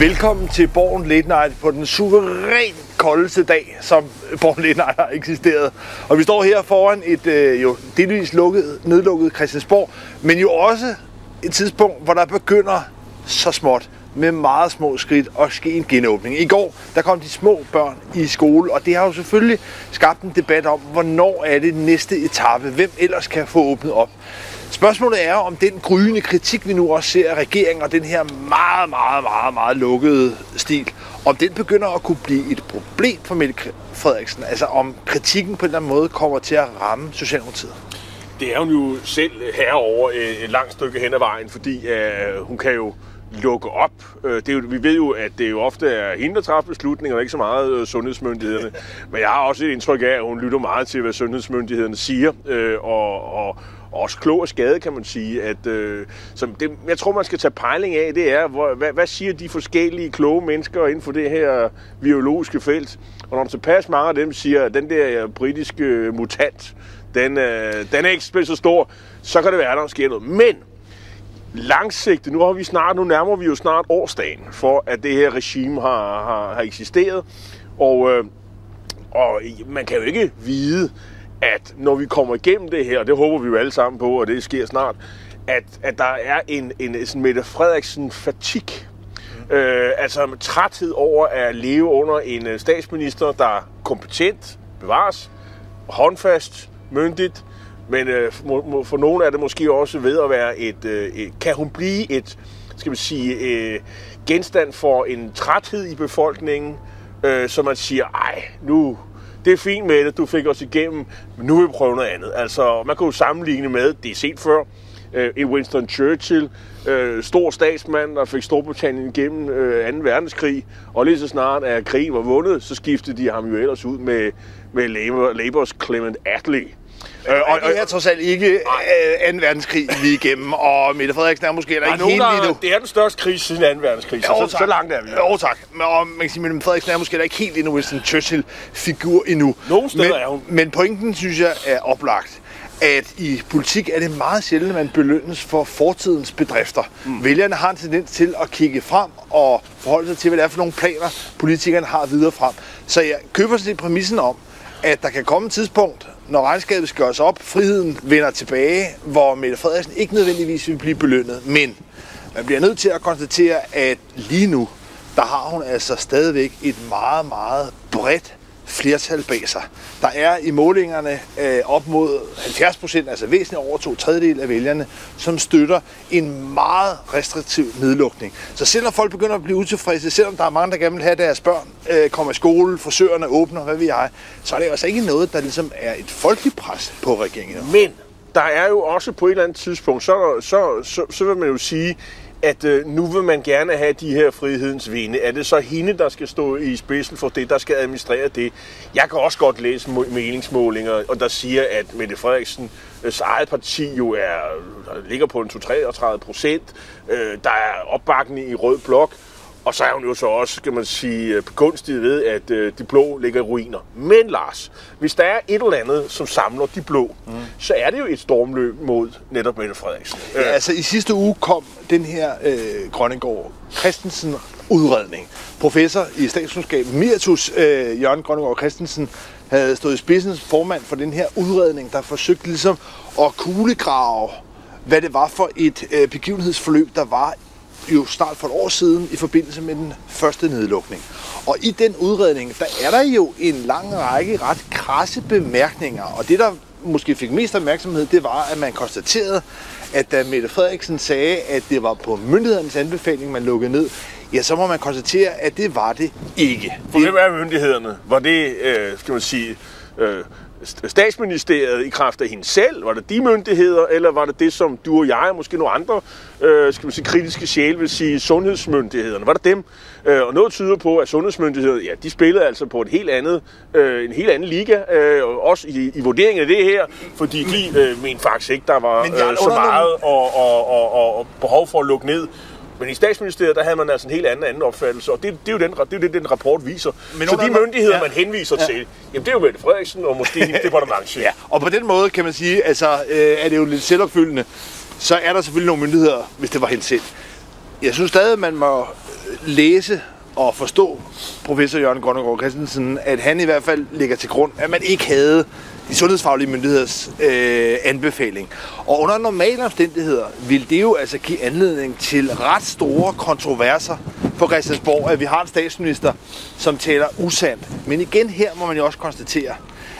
Velkommen til Born Late Night på den suveræn koldeste dag, som Born Late Night har eksisteret. Og vi står her foran et øh, jo delvis lukket, nedlukket Christiansborg, men jo også et tidspunkt, hvor der begynder så småt med meget små skridt at ske en genåbning. I går der kom de små børn i skole, og det har jo selvfølgelig skabt en debat om, hvornår er det næste etape, hvem ellers kan få åbnet op. Spørgsmålet er, om den gryende kritik, vi nu også ser af regeringen, og den her meget, meget, meget, meget lukkede stil, om den begynder at kunne blive et problem for Mette Frederiksen. Altså om kritikken på en eller anden måde kommer til at ramme Socialdemokratiet. Det er hun jo selv herover et langt stykke hen ad vejen, fordi uh, hun kan jo lukke op. Øh, det er jo, vi ved jo, at det jo ofte er hende, der træffer beslutninger, og ikke så meget øh, sundhedsmyndighederne. Men jeg har også et indtryk af, at hun lytter meget til, hvad sundhedsmyndighederne siger, øh, og, og, også klog og skade, kan man sige. At, øh, som det, jeg tror, man skal tage pejling af, det er, hvor, hvad, hvad siger de forskellige kloge mennesker inden for det her biologiske felt? Og når tilpas mange af dem siger, at den der øh, britiske øh, mutant, den, øh, den er ikke så stor, så kan det være, at der sker noget. Men langsigtet, nu har vi snart, nu nærmer vi jo snart årsdagen for, at det her regime har, har, har eksisteret. Og, øh, og man kan jo ikke vide, at når vi kommer igennem det her, og det håber vi jo alle sammen på, og det sker snart, at, at der er en, en sådan Mette Frederiksen fatik. Mm. Øh, altså træthed over at leve under en øh, statsminister, der er kompetent, bevares, håndfast, myndigt, men øh, for, for nogen er det måske også ved at være et, øh, et kan hun blive et, skal man sige, øh, genstand for en træthed i befolkningen, øh, så man siger, ej, nu, det er fint med det, du fik os igennem, men nu vil vi prøve noget andet. Altså, man kan jo sammenligne med, det er set før, øh, en Winston Churchill, øh, stor statsmand, der fik Storbritannien igennem øh, 2. verdenskrig, og lige så snart at krigen var vundet, så skiftede de ham jo ellers ud med, med Labour, Labours Clement Attlee. Øh, og, og, det er trods alt ikke øh, 2. verdenskrig lige igennem, og Mette Frederiksen er måske heller ikke helt lige nu. Det er den største krise siden 2. verdenskrig, så, så, så langt er vi. Jo tak, men, og man kan sige, Mette Frederiksen er måske heller ikke helt endnu Winston Churchill-figur endnu. Nogle steder men, er hun. Men pointen, synes jeg, er oplagt at i politik er det meget sjældent, at man belønnes for fortidens bedrifter. Mm. Vælgerne har en tendens til at kigge frem og forholde sig til, hvad det er for nogle planer, politikerne har videre frem. Så jeg køber sådan præmissen om, at der kan komme et tidspunkt, når regnskabet skal gøres op, friheden vender tilbage, hvor Mette Frederiksen ikke nødvendigvis vil blive belønnet. Men man bliver nødt til at konstatere, at lige nu, der har hun altså stadigvæk et meget, meget bredt flertal bag sig. Der er i målingerne øh, op mod 70 procent, altså væsentligt over to tredjedel af vælgerne, som støtter en meget restriktiv nedlukning. Så selvom folk begynder at blive utilfredse, selvom der er mange, der gerne vil have deres børn øh, kommer i skole, forsøgerne åbner, hvad vi jeg, så er det altså ikke noget, der ligesom er et folkeligt pres på regeringen. Men der er jo også på et eller andet tidspunkt, så, så, så, så vil man jo sige, at øh, nu vil man gerne have de her frihedens vinde. Er det så hende, der skal stå i spidsen for det, der skal administrere det? Jeg kan også godt læse meningsmålinger, og der siger, at Mette Frederiksen eget parti jo er, øh, ligger på en 2-33 procent. Øh, der er opbakning i rød blok. Og så er hun jo så også, skal man sige, øh, begunstiget ved, at øh, de blå ligger i ruiner. Men Lars, hvis der er et eller andet, som samler de blå, mm. så er det jo et stormløb mod netop Mette Frederiksen. Ja, altså i sidste uge kom den her øh, Grønnegård Christensen udredning. Professor i statskundskab Miritus øh, Jørgen Grønnegård Christensen havde stået i spidsen formand for den her udredning, der forsøgte ligesom at kuglegrave, hvad det var for et øh, begivenhedsforløb, der var jo snart for et år siden i forbindelse med den første nedlukning. Og i den udredning, der er der jo en lang række ret krasse bemærkninger, og det der måske fik mest opmærksomhed, det var, at man konstaterede, at da Mette Frederiksen sagde, at det var på myndighedernes anbefaling, man lukkede ned, ja, så må man konstatere, at det var det ikke. For hvem er myndighederne? Var det, øh, skal man sige, øh, statsministeriet i kraft af hende selv? Var det de myndigheder, eller var det det, som du og jeg, og måske nogle andre øh, skal man sige, kritiske sjæle vil sige sundhedsmyndighederne? Var det dem? Øh, og noget tyder på, at sundhedsmyndighederne, ja, de spillede altså på et helt andet, øh, en helt anden liga, øh, også i, i vurderingen af det her, fordi de øh, mente faktisk ikke, der var øh, så meget og, og, og, og behov for at lukke ned. Men i statsministeriet, der havde man altså en helt anden, anden opfattelse, og det, det, er jo den, det er jo det, den rapport viser. Men så de myndigheder, ja. man henviser ja. til, jamen det er jo Mette Frederiksen og måske departementchef. ja, og på den måde kan man sige, altså øh, er det jo lidt selvopfyldende, så er der selvfølgelig nogle myndigheder, hvis det var selv. Jeg synes stadig, man må læse og forstå professor Jørgen Grønnegård Christensen, at han i hvert fald lægger til grund, at man ikke havde de sundhedsfaglige myndigheders øh, anbefaling. Og under normale omstændigheder vil det jo altså give anledning til ret store kontroverser på Christiansborg, at vi har en statsminister, som taler usandt. Men igen her må man jo også konstatere,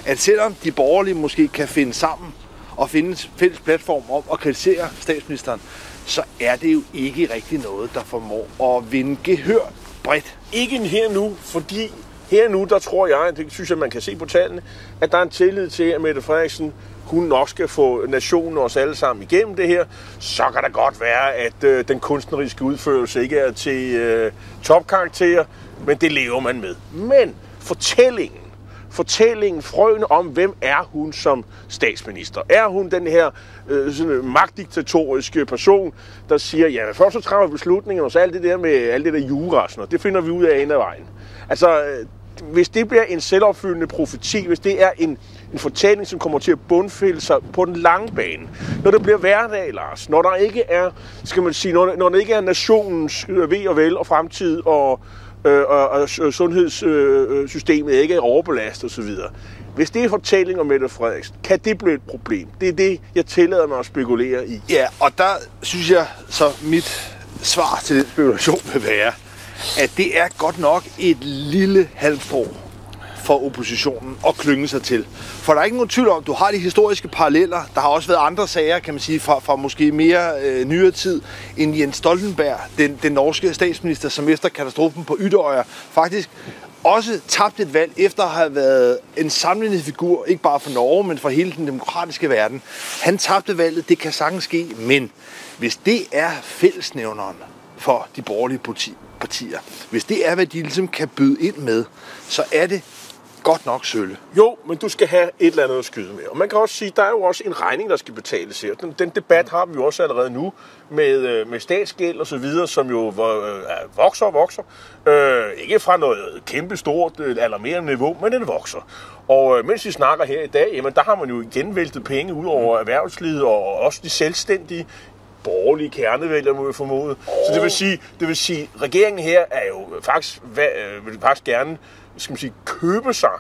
at selvom de borgerlige måske kan finde sammen og finde en fælles platform om at kritisere statsministeren, så er det jo ikke rigtig noget, der formår at vinde gehør bredt. Ikke her nu, fordi her nu, der tror jeg, det synes jeg, man kan se på tallene, at der er en tillid til, at Mette Frederiksen hun nok skal få nationen og os alle sammen igennem det her, så kan det godt være, at øh, den kunstneriske udførelse ikke er til øh, topkarakterer, men det lever man med. Men fortællingen, fortællingen, frøen om, hvem er hun som statsminister? Er hun den her øh, sådan øh, magtdiktatoriske person, der siger, ja, først så træffer beslutninger, og så alt det der med alt det der jura, sådan noget, det finder vi ud af en af vejen. Altså, øh, hvis det bliver en selvopfyldende profeti, hvis det er en, en fortælling, som kommer til at bundfælde sig på den lange bane, når det bliver hverdag, Lars, når der ikke er, skal man sige, når, når der ikke er nationens ved og vel og fremtid og, øh, og, og øh, sundhedssystemet ikke er overbelastet osv., hvis det er fortælling om Mette Frederiksen, kan det blive et problem? Det er det, jeg tillader mig at spekulere i. Ja, og der synes jeg så mit svar til den spekulation vil være, at det er godt nok et lille halmstrå for oppositionen at klynge sig til. For der er ikke nogen tvivl om, du har de historiske paralleller. Der har også været andre sager, kan man sige, fra, fra måske mere øh, nyere tid, end Jens Stoltenberg, den, den norske statsminister, som efter katastrofen på Ytterøjer faktisk også tabt et valg efter at have været en samlende figur, ikke bare for Norge, men for hele den demokratiske verden. Han tabte valget, det kan sagtens ske, men hvis det er fællesnævneren for de borgerlige politi, partier. Hvis det er, hvad de ligesom kan byde ind med, så er det godt nok sølle. Jo, men du skal have et eller andet at skyde med. Og man kan også sige, der er jo også en regning, der skal betales her. Den, den debat har vi jo også allerede nu med, øh, med statsgæld og så videre, som jo øh, vokser og vokser. Øh, ikke fra noget kæmpe stort, øh, alarmerende niveau, men den vokser. Og øh, mens vi snakker her i dag, jamen, der har man jo igen væltet penge ud over erhvervslivet og også de selvstændige borgerlige kernevælger, må vi formode. Oh. Så det vil sige, det vil sige, regeringen her er jo faktisk, hvad, øh, vil faktisk gerne skal man sige, købe sig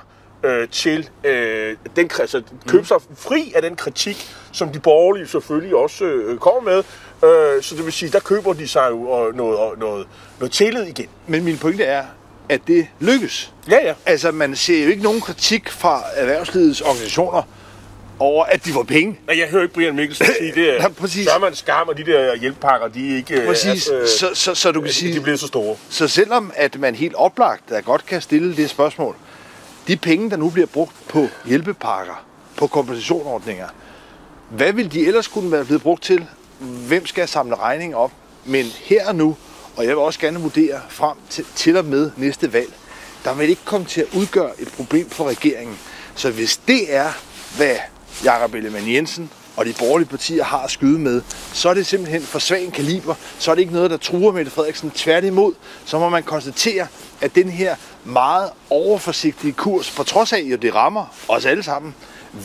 øh, til øh, den, altså, købe sig fri af den kritik, som de borgerlige selvfølgelig også øh, kommer med. Øh, så det vil sige, der køber de sig jo noget, noget, noget, noget tillid igen. Men min pointe er, at det lykkes. Ja, ja. Altså, man ser jo ikke nogen kritik fra erhvervslivets organisationer, over, at de får penge. Nej, jeg hører ikke Brian Mikkelsen sige det. Ja, præcis. Så er man skam, og de der hjælpepakker, de er ikke... Præcis, øh, så, så, så du kan sige... De bliver så store. Så selvom at man helt oplagt der godt kan stille det spørgsmål, de penge, der nu bliver brugt på hjælpepakker, på kompensationsordninger, hvad vil de ellers kunne være blevet brugt til? Hvem skal samle regning op? Men her og nu, og jeg vil også gerne vurdere frem til, til og med næste valg, der vil ikke komme til at udgøre et problem for regeringen. Så hvis det er, hvad Jakob Ellemann Jensen og de borgerlige partier har at skyde med, så er det simpelthen for svag en kaliber. Så er det ikke noget, der truer Mette Frederiksen. Tværtimod, så må man konstatere, at den her meget overforsigtige kurs, på trods af, at det rammer os alle sammen,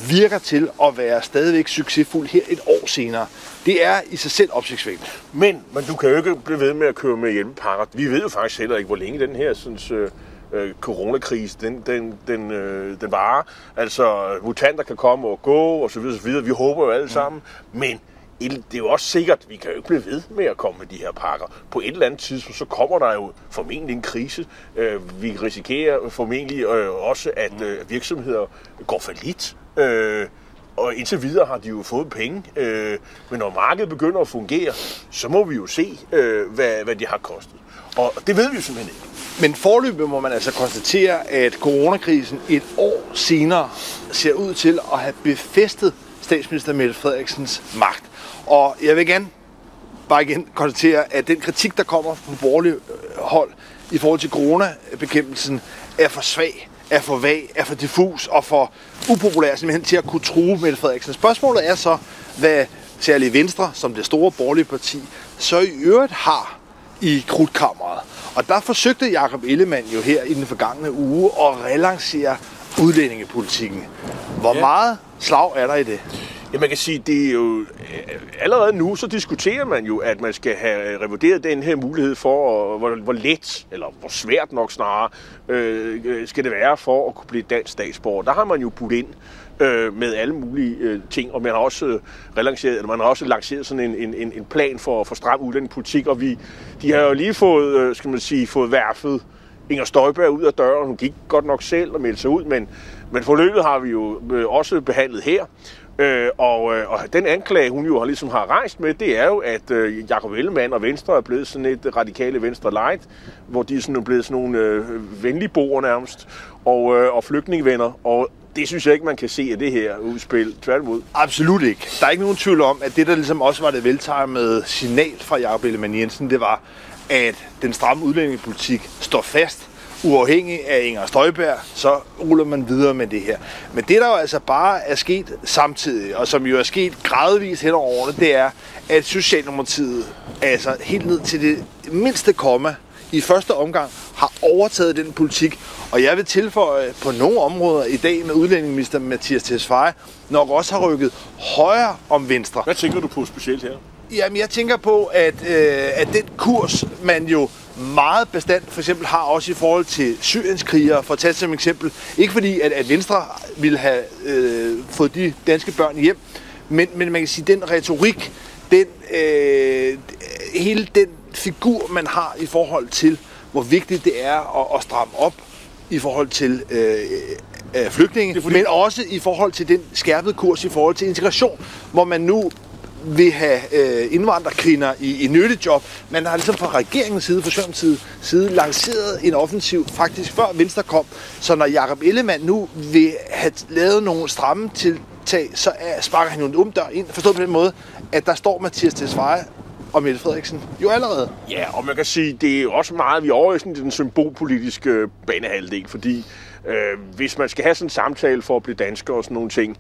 virker til at være stadigvæk succesfuld her et år senere. Det er i sig selv opsigtsvækkende. Men, men du kan jo ikke blive ved med at køre med hjælpepakker. Vi ved jo faktisk heller ikke, hvor længe den her synes, øh, øh, coronakrise, den, den, den, øh, den varer. Altså, mutanter kan komme og gå, og så videre, så videre. Vi håber jo alle sammen. Men det er jo også sikkert, at vi kan jo ikke blive ved med at komme med de her pakker. På et eller andet tidspunkt, så kommer der jo formentlig en krise. Øh, vi risikerer formentlig øh, også, at øh, virksomheder går for lidt. Og indtil videre har de jo fået penge. Men når markedet begynder at fungere, så må vi jo se, hvad, hvad det har kostet. Og det ved vi jo simpelthen ikke. Men forløbet må man altså konstatere, at coronakrisen et år senere ser ud til at have befæstet statsminister Mette Frederiksens magt. Og jeg vil gerne bare igen konstatere, at den kritik, der kommer fra borgerlig øh, hold i forhold til coronabekæmpelsen, er for svag, er for vag, er for diffus og for upopulær simpelthen til at kunne true Mette Frederiksen. Spørgsmålet er så, hvad særligt Venstre, som det store borgerlige parti, så i øvrigt har i krudtkammeret. Og der forsøgte Jakob Ellemann jo her i den forgangne uge at relancere udlændingepolitikken. Hvor ja. meget slag er der i det? Ja, man kan sige, det er jo... øh, Allerede nu, så diskuterer man jo, at man skal have revurderet den her mulighed for, og hvor, hvor let, eller hvor svært nok snarere, øh, øh, skal det være for at kunne blive dansk statsborger. Der har man jo budt ind øh, med alle mulige øh, ting, og man har også øh, relanceret, eller man har også lanceret sådan en, en, en, plan for, for stram udlændingepolitik, og vi, de har jo lige fået, øh, skal man sige, fået værfet Inger Støjberg ud af døren. Hun gik godt nok selv og meldte sig ud, men, men forløbet har vi jo øh, også behandlet her. Øh, og, øh, og den anklage, hun jo har, ligesom har rejst med, det er jo, at øh, Jacob Ellemann og Venstre er blevet sådan et radikale Venstre light, hvor de er sådan blevet sådan nogle øh, venlige boer nærmest, og, øh, og flygtningevenner. Og det synes jeg ikke, man kan se af det her udspil. Tværtimod. Absolut ikke. Der er ikke nogen tvivl om, at det, der ligesom også var det veltarmede signal fra Jacob Ellemann Jensen, det var, at den stramme udlændingepolitik står fast, uafhængig af Inger Støjberg, så ruller man videre med det her. Men det, der jo altså bare er sket samtidig, og som jo er sket gradvist hen over årene, det er, at Socialdemokratiet, altså helt ned til det mindste komma, i første omgang har overtaget den politik, og jeg vil tilføje på nogle områder i dag med udlændingeminister Mathias Tesfaye, nok også har rykket højere om venstre. Hvad tænker du på specielt her? Jamen, jeg tænker på, at, øh, at den kurs, man jo meget bestandt for eksempel har også i forhold til syrienskrigere, for at tage som eksempel. Ikke fordi, at, at Venstre ville have øh, fået de danske børn hjem, men, men man kan sige, den retorik, den, øh, hele den figur, man har i forhold til, hvor vigtigt det er at, at stramme op i forhold til øh, øh, flygtninge, fordi... men også i forhold til den skærpede kurs i forhold til integration, hvor man nu vil have øh, indvandrerkvinder i, i nyttejob. Man har ligesom fra regeringens side, fra Socialdemokratiets side, lanceret en offensiv faktisk før Venstre kom. Så når Jakob Ellemann nu vil have lavet nogle stramme tiltag, så er, sparker han jo en umdør ind. Forstået på den måde, at der står Mathias Tesfaye og Mette Frederiksen jo allerede. Ja, og man kan sige, det er også meget, vi er over i sådan den symbolpolitiske banehalvdel, fordi øh, hvis man skal have sådan en samtale for at blive dansker og sådan nogle ting,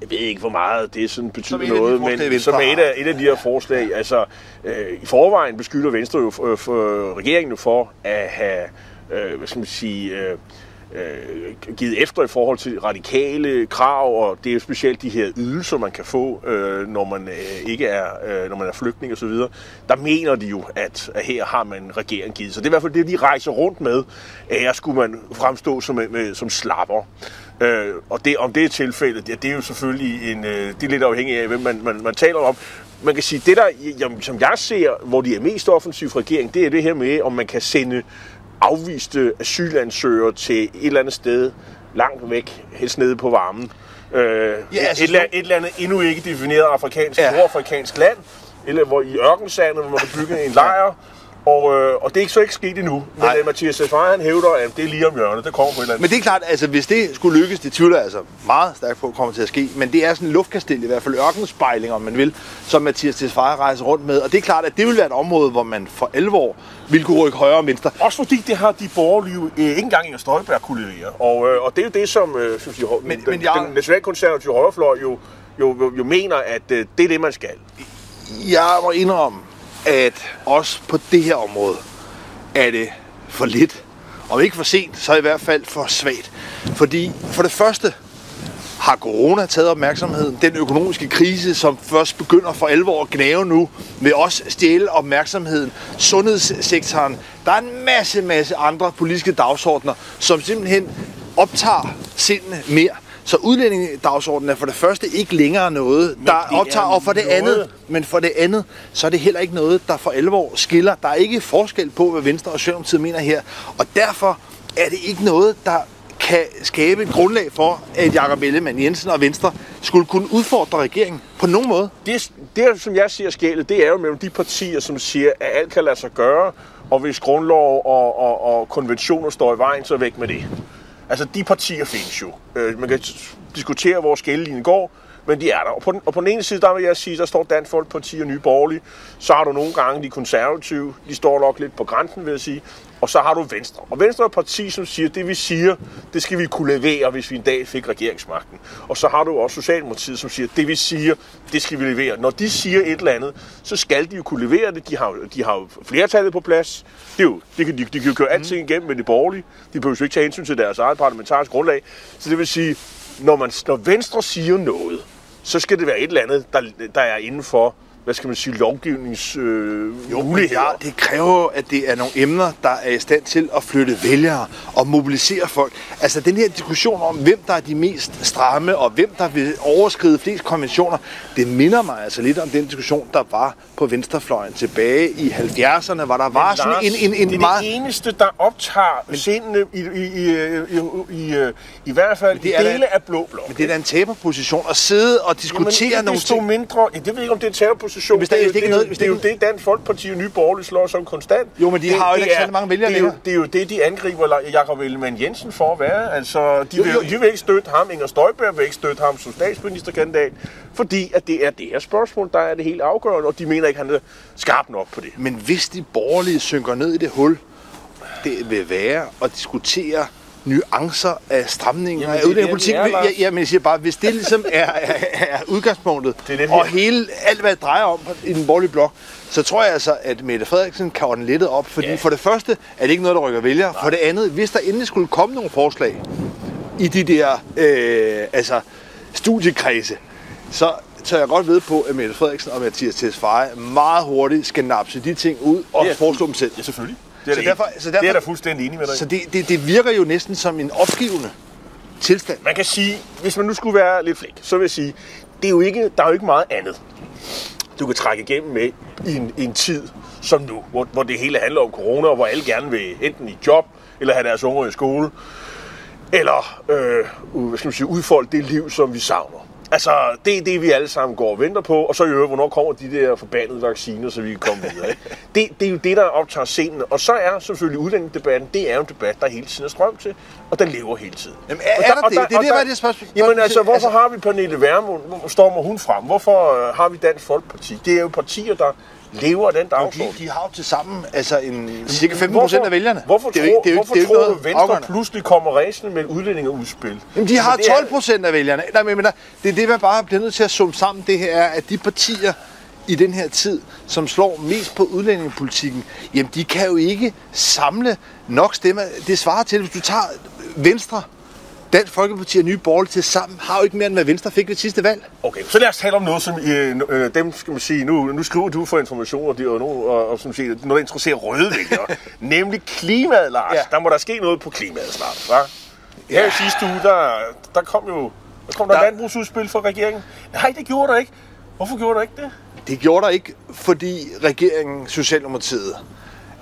jeg ved ikke, hvor meget det sådan betyder Som noget, men Venstre som et af, et af de her forslag, altså øh, i forvejen beskylder Venstre jo for, for regeringen jo for at have, øh, hvad skal man sige, øh, øh, givet efter i forhold til radikale krav, og det er jo specielt de her ydelser, man kan få, øh, når man øh, ikke er, øh, når man er flygtning og så videre. Der mener de jo, at, at her har man regeringen givet. Så det er i hvert fald det, de rejser rundt med. At her skulle man fremstå som, øh, med, som slapper. Øh, og det, om det er tilfældet, ja, det er jo selvfølgelig en, øh, det er lidt afhængigt af, hvem man, man, man taler om. Man kan sige, det der, jamen, som jeg ser, hvor de er mest offensiv regering, regeringen, det er det her med, om man kan sende afviste asylansøgere til et eller andet sted langt væk, helst nede på varmen. Øh, Ja, altså, et, eller, et eller andet endnu ikke defineret afrikansk, Ja. nordafrikansk land, eller hvor i ørkensandet, hvor man kan bygge en lejr, og, øh, og det er ikke så ikke sket endnu. Men Nej. øh, Mathias Tesfaye, han hævder, at det er lige om hjørnet. Det kommer på et eller andet Men det er klart, altså hvis det skulle lykkes, det tvivler jeg altså meget stærkt på, kommer til at ske. Men det er sådan en luftkastel, i hvert fald ørkenspejling, om man vil, som Mathias Tesfaye rejser rundt med. Og det er klart, at det vil være et område, hvor man for alvor vil kunne rykke højre og venstre. Også fordi det har de borgerlige øh, ikke engang Inger Støjberg kunne levere. Og, øh, og det er jo det, som øh, synes jeg, Men- den, men jeg- den nationalkonservative højrefløj jo, jo, jo, jo mener, at øh, det er det, man skal. Jeg må indrømme, at også på det her område er det for lidt. Om ikke for sent, så i hvert fald for svagt. Fordi for det første har corona taget opmærksomheden. Den økonomiske krise, som først begynder for alvor at gnave nu, vil også stjæle opmærksomheden. Sundhedssektoren. Der er en masse, masse andre politiske dagsordner, som simpelthen optager sindene mere. Så udlændingedagsordenen er for det første ikke længere noget, der er optager, og for det noget- andet, men for det andet, så er det heller ikke noget, der for alvor skiller. Der er ikke forskel på, hvad Venstre og Socialdemokratiet mener her. Og derfor er det ikke noget, der kan skabe et grundlag for, at Jakob Ellemann Jensen og Venstre skulle kunne udfordre regeringen på nogen måde. Det, det, som jeg siger skælet, det er jo mellem de partier, som siger, at alt kan lade sig gøre, og hvis grundlov og, og, og konventioner står i vejen, så væk med det. Altså, de partier findes jo. Øh, man kan diskutere, hvor skillelinjen går, men de er der. Og på, den, og på den ene side, der vil jeg sige, der står Dansk Folkeparti og Nye Borgerlige. Så har du nogle gange de konservative. De står nok lidt på grænsen, vil jeg sige. Og så har du Venstre. Og Venstre er et parti, som siger, det vi siger, det skal vi kunne levere, hvis vi en dag fik regeringsmagten. Og så har du også Socialdemokratiet, som siger, det vi siger, det skal vi levere. Når de siger et eller andet, så skal de jo kunne levere det. De har, de har jo flertallet på plads. Det er jo, de, kan, de, de kan jo køre alting igennem med de borgerlige. De behøver jo ikke tage hensyn til deres eget parlamentariske grundlag. Så det vil sige, når, man, når Venstre siger noget, så skal det være et eller andet, der, der er inden for hvad skal man sige, lovgivnings øh, Jo, men muligheder. ja, det kræver, at det er nogle emner, der er i stand til at flytte vælgere og mobilisere folk. Altså den her diskussion om, hvem der er de mest stramme, og hvem der vil overskride flest konventioner, det minder mig altså lidt om den diskussion, der var på venstrefløjen tilbage i 70'erne, hvor der var Men sådan Lars, en, en, en det er meget... det eneste, der optager sindene i, i, i, i, i, i, i hvert fald det er da- dele af Blå Blok. Men det er da en taberposition at sidde og diskutere Jamen, nogle ting. mindre, ja, det ved jeg ikke, om det er en terrorposition. Hvis der- det, er hvis det ikke noget- hvis det er jo det Dansk Folkeparti og Nye Borgerlige slår som konstant. Jo, men de det, har jo ikke særlig mange vælgere det er, jo, det er jo det, de angriber Jakob Ellemann Jensen for at være. Altså, de, Jo, vil, jo. de vil ikke støtte ham, Inger Støjberg vil ikke støtte ham som statsministerkandidat, fordi at det er det her spørgsmål, der er det helt afgørende, og de mener ikke, han er skarp nok på det. Men hvis de borgerlige synker ned i det hul, det vil være at diskutere nuancer af stramninger af udlændingepolitik. Ja, ja, men jeg siger bare, hvis det ligesom er, er, er udgangspunktet, Det er og hele, alt hvad det drejer om i den borgerlige blok, så tror jeg altså, at Mette Frederiksen kan ordne lettet op. Fordi Ja. for det første er det ikke noget, der rykker vælgere. For det andet, hvis der endelig skulle komme nogle forslag i de der øh, altså, studiekredse, så tør jeg godt ved på, at Mette Frederiksen og Mathias Tesfaye meget hurtigt skal napse de ting ud og Ja. foreslå dem selv. Ja, selvfølgelig. Det er, Så det derfor- så derfor- det er da fuldstændig enig med dig. Så det, det, det virker jo næsten som en opgivende tilstand. Man kan sige, hvis man nu skulle være lidt flæk, så vil jeg sige, det er jo ikke, der er jo ikke meget andet, du kan trække igennem med i en, en tid som nu, hvor, hvor det hele handler om corona, og hvor alle gerne vil enten i job, eller have deres unger i skole, eller øh, hvad skal man sige, udfolde det liv, som vi savner. Altså, det er det, vi alle sammen går og venter på, og så i øvrigt, hvornår kommer de der forbandede vacciner, så vi kan komme videre. ikke? Det, det er jo det, der optager scenen, og så er selvfølgelig udlændingedebatten, det er jo en debat, der hele tiden er strøm til, og den lever hele tiden. Jamen, er- Og er der og det? Det er det, hvad det er spørgsmål- Jamen altså, hvorfor altså- har vi Pernille Vermund? Hvor stormer hun frem? Hvorfor øh, har vi Dansk Folkeparti? Det er jo partier, der lever den De, dagsorden. de har jo til sammen altså en, cirka 15 procent af vælgerne. Hvorfor, det er ikke, det er hvorfor ikke- det er tror du, Venstre afgørende. pludselig kommer ræsende med et udlændingeudspil? Jamen, de har Altså, er- 12 procent af vælgerne. Nej, men, men det er det, man bare bliver nødt til at summe sammen. Det her er, at de partier i den her tid, som slår mest på udlændingepolitikken, jamen de kan jo ikke samle nok stemmer. Det svarer til, hvis du tager Venstre, Dansk Folkeparti og Nye Borgerlige til sammen, har jo ikke mere end hvad Venstre fik ved sidste valg. Okay, så lad os tale om noget, som øh, øh, dem skal man sige, nu, nu skriver du for information, og, det, og, nu, og, og som siger, noget, der interesserer røde vælgere, nemlig klimaet, Lars. Ja. Der må der ske noget på klimaet snart, hva'? Her Ja. i sidste uge, der, der kom jo der kom der, Der- der landbrugsudspil fra regeringen. Nej, det gjorde der ikke. Hvorfor gjorde der ikke det? Det gjorde der ikke, fordi regeringen, Socialdemokratiet,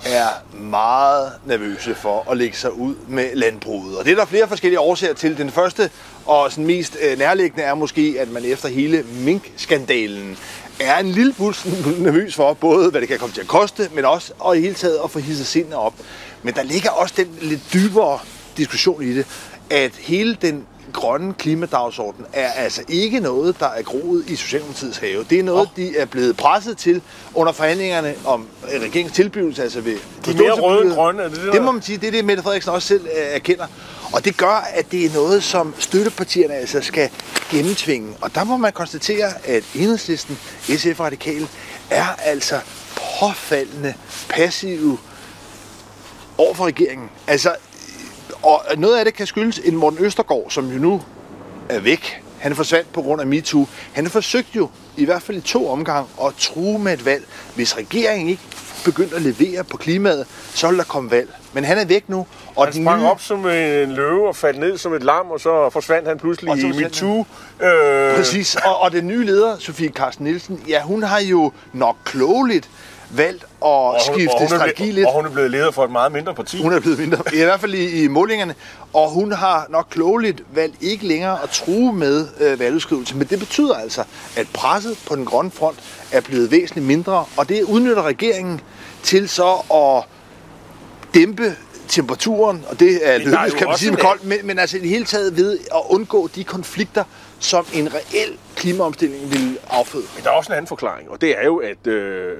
er meget nervøse for at lægge sig ud med landbruget. Og det er der flere forskellige årsager til. Den første og sådan mest øh, nærliggende er måske, at man efter hele minkskandalen er en lille smule nervøs for, både hvad det kan komme til at koste, men også og i hele taget at få hisset sindene op. Men der ligger også den lidt dybere diskussion i det, at hele den grønne klimadagsorden er altså ikke noget, der er groet i Socialdemokratiets have. Det er noget, oh. de er blevet presset til under forhandlingerne om øh, regeringens tilblivelse, altså ved De er mere røde grønne, er det det, det må man sige, det er det, Mette Frederiksen også selv øh, erkender. Og det gør, at det er noget, som støttepartierne altså skal gennemtvinge. Og der må man konstatere, at enhedslisten, SF og Radikale, er altså påfaldende passive over for regeringen. Altså, og noget af det kan skyldes en Morten Østergaard, som jo nu er væk. Han forsvandt på grund af MeToo. Han har forsøgt jo, i hvert fald i to omgange, at true med et valg. Hvis regeringen ikke begyndte at levere på klimaet, så vil der komme valg. Men han er væk nu. Og Han sprang op som en løve og faldt ned som et lam, og så forsvandt han pludselig i MeToo. Øh, Præcis. Og, og den nye leder, Sofie Carsten Nielsen, ja, hun har jo nok klogeligt valgt at og skifte og hun strategi blevet, lidt. Og hun er blevet leder for et meget mindre parti. Hun er blevet mindre, i hvert fald i, i målingerne. Og hun har nok klogeligt valgt ikke længere at true med øh, valgudskrivelse. Men det betyder altså, at presset på den grønne front er blevet væsentligt mindre. Og det udnytter regeringen til så at dæmpe temperaturen, og det er jo kan man sige med koldt, men, men altså i det hele taget ved at undgå de konflikter, som en reel klimaomstilling vil afføde. Men der er også en anden forklaring, og det er jo, at øh,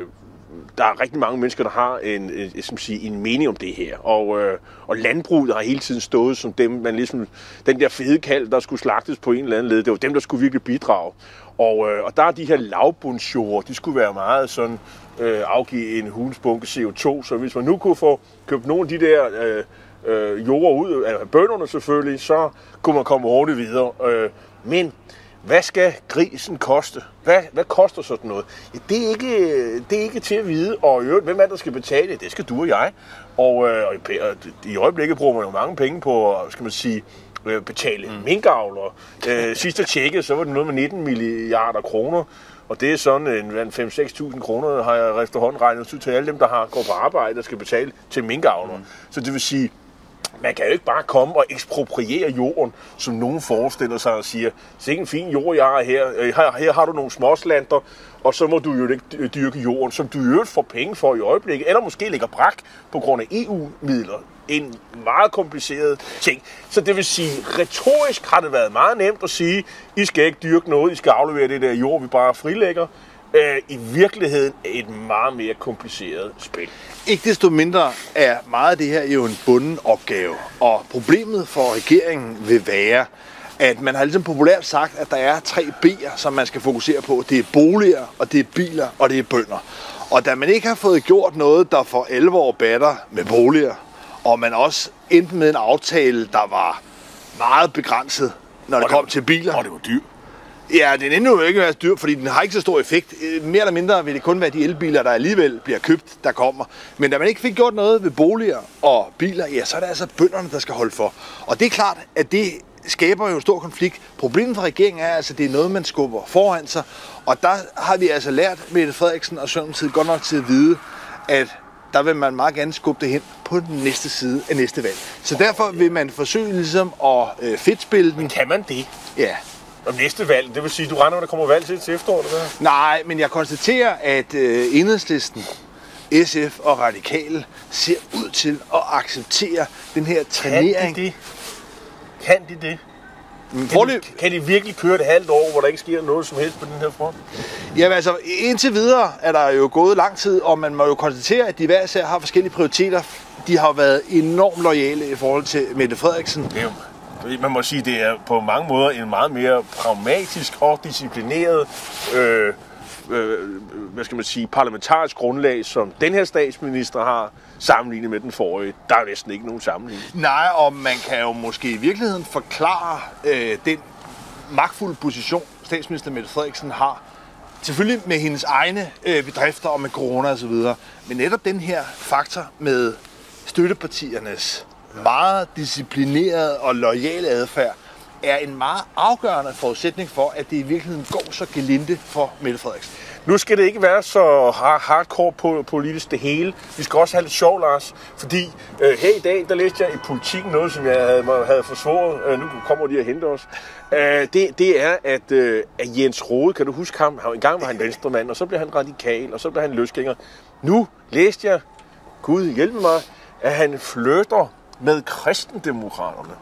der er rigtig mange mennesker, der har en, en, skal sige, en mening om det her. Og, øh, og landbruget har hele tiden stået som dem, man ligesom, den der fede kald, der skulle slagtes på en eller anden led, det var dem, der skulle virkelig bidrage. Og, øh, og der er de her lavbundsjord, de skulle være meget sådan, øh, afgive en hulsbunke CO2, så hvis man nu kunne få købt nogle af de der øh, øh, jorder ud af bønderne selvfølgelig, så kunne man komme hurtigt videre. Øh, men hvad skal grisen koste? Hvad, hvad koster sådan noget? Ja, det, er ikke, det er ikke til at vide, og i øvrigt, hvem er der skal betale? Det skal du og jeg. Og, øh, og i, i øjeblikket bruger man jo mange penge på, skal man sige, øh, betale mm. minkavler. Øh, sidst jeg tjekkede, så var det noget med 19 milliarder kroner. Og det er sådan en 5-6.000 kroner, har jeg efterhånden regnet ud til alle dem, der har går på arbejde og skal betale til minkavler. Mm. Så det vil sige, man kan jo ikke bare komme og ekspropriere jorden, som nogen forestiller sig og siger, se en fin jord, jeg har her. Øh, her, her har du nogle småslander, og så må du jo ikke dyrke jorden, som du i øvrigt får penge for i øjeblikket, eller måske ligger brak på grund af EU-midler. En meget kompliceret ting. Så det vil sige, retorisk har det været meget nemt at sige, I skal ikke dyrke noget, I skal aflevere det der jord, vi bare frilægger øh, i virkeligheden et meget mere kompliceret spil. Ikke desto mindre er meget af det her jo en bunden opgave, og problemet for regeringen vil være, at man har ligesom populært sagt, at der er tre B'er, som man skal fokusere på. Det er boliger, og det er biler, og det er bønder. Og da man ikke har fået gjort noget, der for 11 år batter med boliger, og man også endte med en aftale, der var meget begrænset, når det, det kom til biler. Og det var dyrt. Ja, den endnu ikke være dyr, fordi den har ikke så stor effekt. Øh, mere eller mindre vil det kun være de elbiler, der alligevel bliver købt, der kommer. Men da man ikke fik gjort noget ved boliger og biler, ja, så er det altså bønderne, der skal holde for. Og det er klart, at det skaber jo en stor konflikt. Problemet for regeringen er altså, at det er noget, man skubber foran sig. Og der har vi altså lært Mette Frederiksen og Sørensen godt nok til at vide, at der vil man meget gerne skubbe det hen på den næste side af næste valg. Så derfor vil man forsøge ligesom at øh, fedtspille den. Men kan man det? Ja. Om næste valg, det vil sige, du regner med, der kommer valg til til efteråret, eller Nej, men jeg konstaterer, at øh, enhedslisten, SF og Radikale ser ud til at acceptere den her trænering. Kan de det? Kan de det? Men Kan de, kan de virkelig køre et halvt år, hvor der ikke sker noget som helst på den her front? Jamen altså, indtil videre er der jo gået lang tid, og man må jo konstatere, at de hver især har forskellige prioriteter. De har været enormt lojale i forhold til Mette Frederiksen. Er jo man må sige, det er på mange måder en meget mere pragmatisk og disciplineret øh, øh, hvad skal man sige, parlamentarisk grundlag, som den her statsminister har, sammenlignet med den forrige. Der er næsten ikke nogen sammenligning. Nej, og man kan jo måske i virkeligheden forklare øh, den magtfulde position, statsminister Mette Frederiksen har, selvfølgelig med hendes egne øh, bedrifter og med corona osv., men netop den her faktor med støttepartiernes meget disciplineret og lojal adfærd, er en meget afgørende forudsætning for, at det i virkeligheden går så gelinde for Mette Frederiksen. Nu skal det ikke være så hardcore på politisk det hele. Vi skal også have lidt sjov, Lars. Fordi øh, her i dag, der læste jeg i politikken noget, som jeg havde, havde forsvoret. Øh, nu kommer de og henter os. Øh, det, det er, at, øh, at Jens Rode, kan du huske ham? En gang var han venstremand, og så blev han radikal, og så blev han løsgænger. Nu læste jeg, Gud hjælpe mig, at han flytter med kristendemokraterne.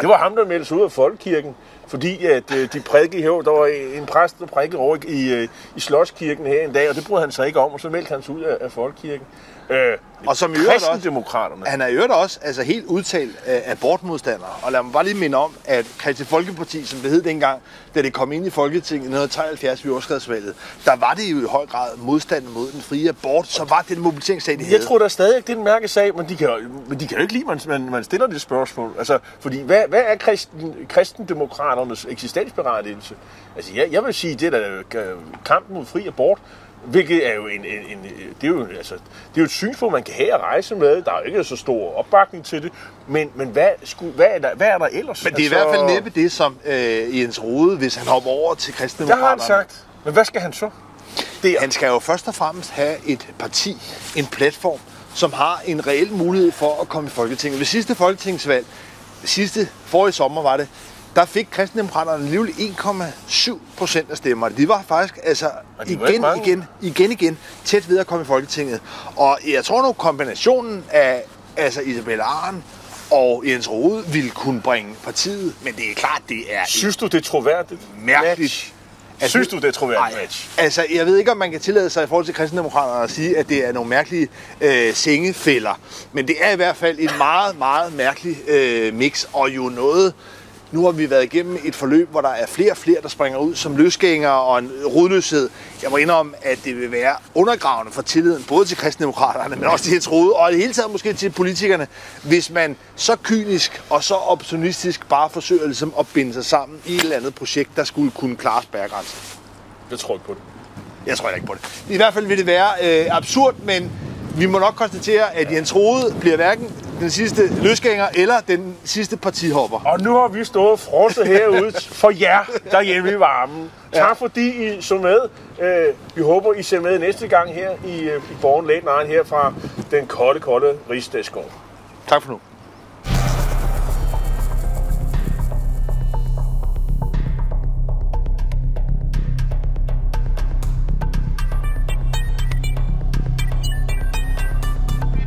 Det var ham, der meldte sig ud af folkekirken, fordi at øh, de prædikede her, der var en præst, der prædikede over i, øh, i Slottskirken her en dag, og det brød han sig ikke om, og så meldte han sig ud af, af folkekirken. Øh, og som i øvrigt også, han er i øvrigt også altså helt udtalt uh, abortmodstander. Og lad mig bare lige minde om, at Christian Folkeparti, som det hed dengang, da det kom ind i Folketinget i 1973 ved årskadsvalget, der var det jo i høj grad modstand mod den frie abort, så var det en mobiliseringssag, de havde. Jeg tror der er stadig, det er en mærkesag, men de kan, men de kan jo ikke lide, at man, man stiller det spørgsmål. Altså, fordi hvad, hvad er kristen, kristendemokraternes eksistensberettigelse? Altså, jeg, jeg vil sige, det er der kampen mod fri abort, Hvilket er jo en, en, en, det er jo, altså, det er jo et synspunkt, man kan have at rejse med. Der er jo ikke så stor opbakning til det. Men, men hvad, skulle, hvad, er der, hvad er der ellers? Men det er altså, i hvert fald næppe det, som øh, Jens Rode, hvis han hopper over til kristendemokraterne. Det har han sagt. Men hvad skal han så? Det Han skal jo først og fremmest have et parti, en platform, som har en reel mulighed for at komme i Folketinget. Ved sidste folketingsvalg, sidste forrige sommer var det, der fik kristendemokraterne alligevel 1,7 procent af stemmerne. De var faktisk altså de var igen, igen, igen, igen tæt ved at komme i Folketinget. Og jeg tror nu, kombinationen af altså Isabella Arn og Jens Rode ville kunne bringe partiet, men det er klart, det er... Synes du, det er troværdigt? Mærkeligt. Altså, Synes du, det er troværdigt match? Altså, jeg ved ikke, om man kan tillade sig i forhold til kristendemokraterne at sige, at det er nogle mærkelige øh, sengefælder. Men det er i hvert fald et meget, meget mærkeligt øh, mix, og jo noget, nu har vi været igennem et forløb, hvor der er flere og flere, der springer ud som løsgængere og en rodløshed. Jeg må indrømme, at det vil være undergravende for tilliden, både til kristendemokraterne, men også til Jens Rode, og i det hele taget måske til politikerne, hvis man så kynisk og så opportunistisk bare forsøger ligesom at binde sig sammen i et eller andet projekt, der skulle kunne klare spærregrænsen. Jeg tror ikke på det. Jeg tror ikke på det. I hvert fald vil det være øh, absurd, men vi må nok konstatere, at Jens Rode bliver hverken den sidste løsgænger eller den sidste partihopper. Og nu har vi stået frosset herude for jer derhjemme i varmen. Tak ja. fordi I så med. Øh, vi håber, I ser med næste gang her i, øh, i Borgen Late her fra den kolde, kolde Rigsdagsgård. Tak for nu.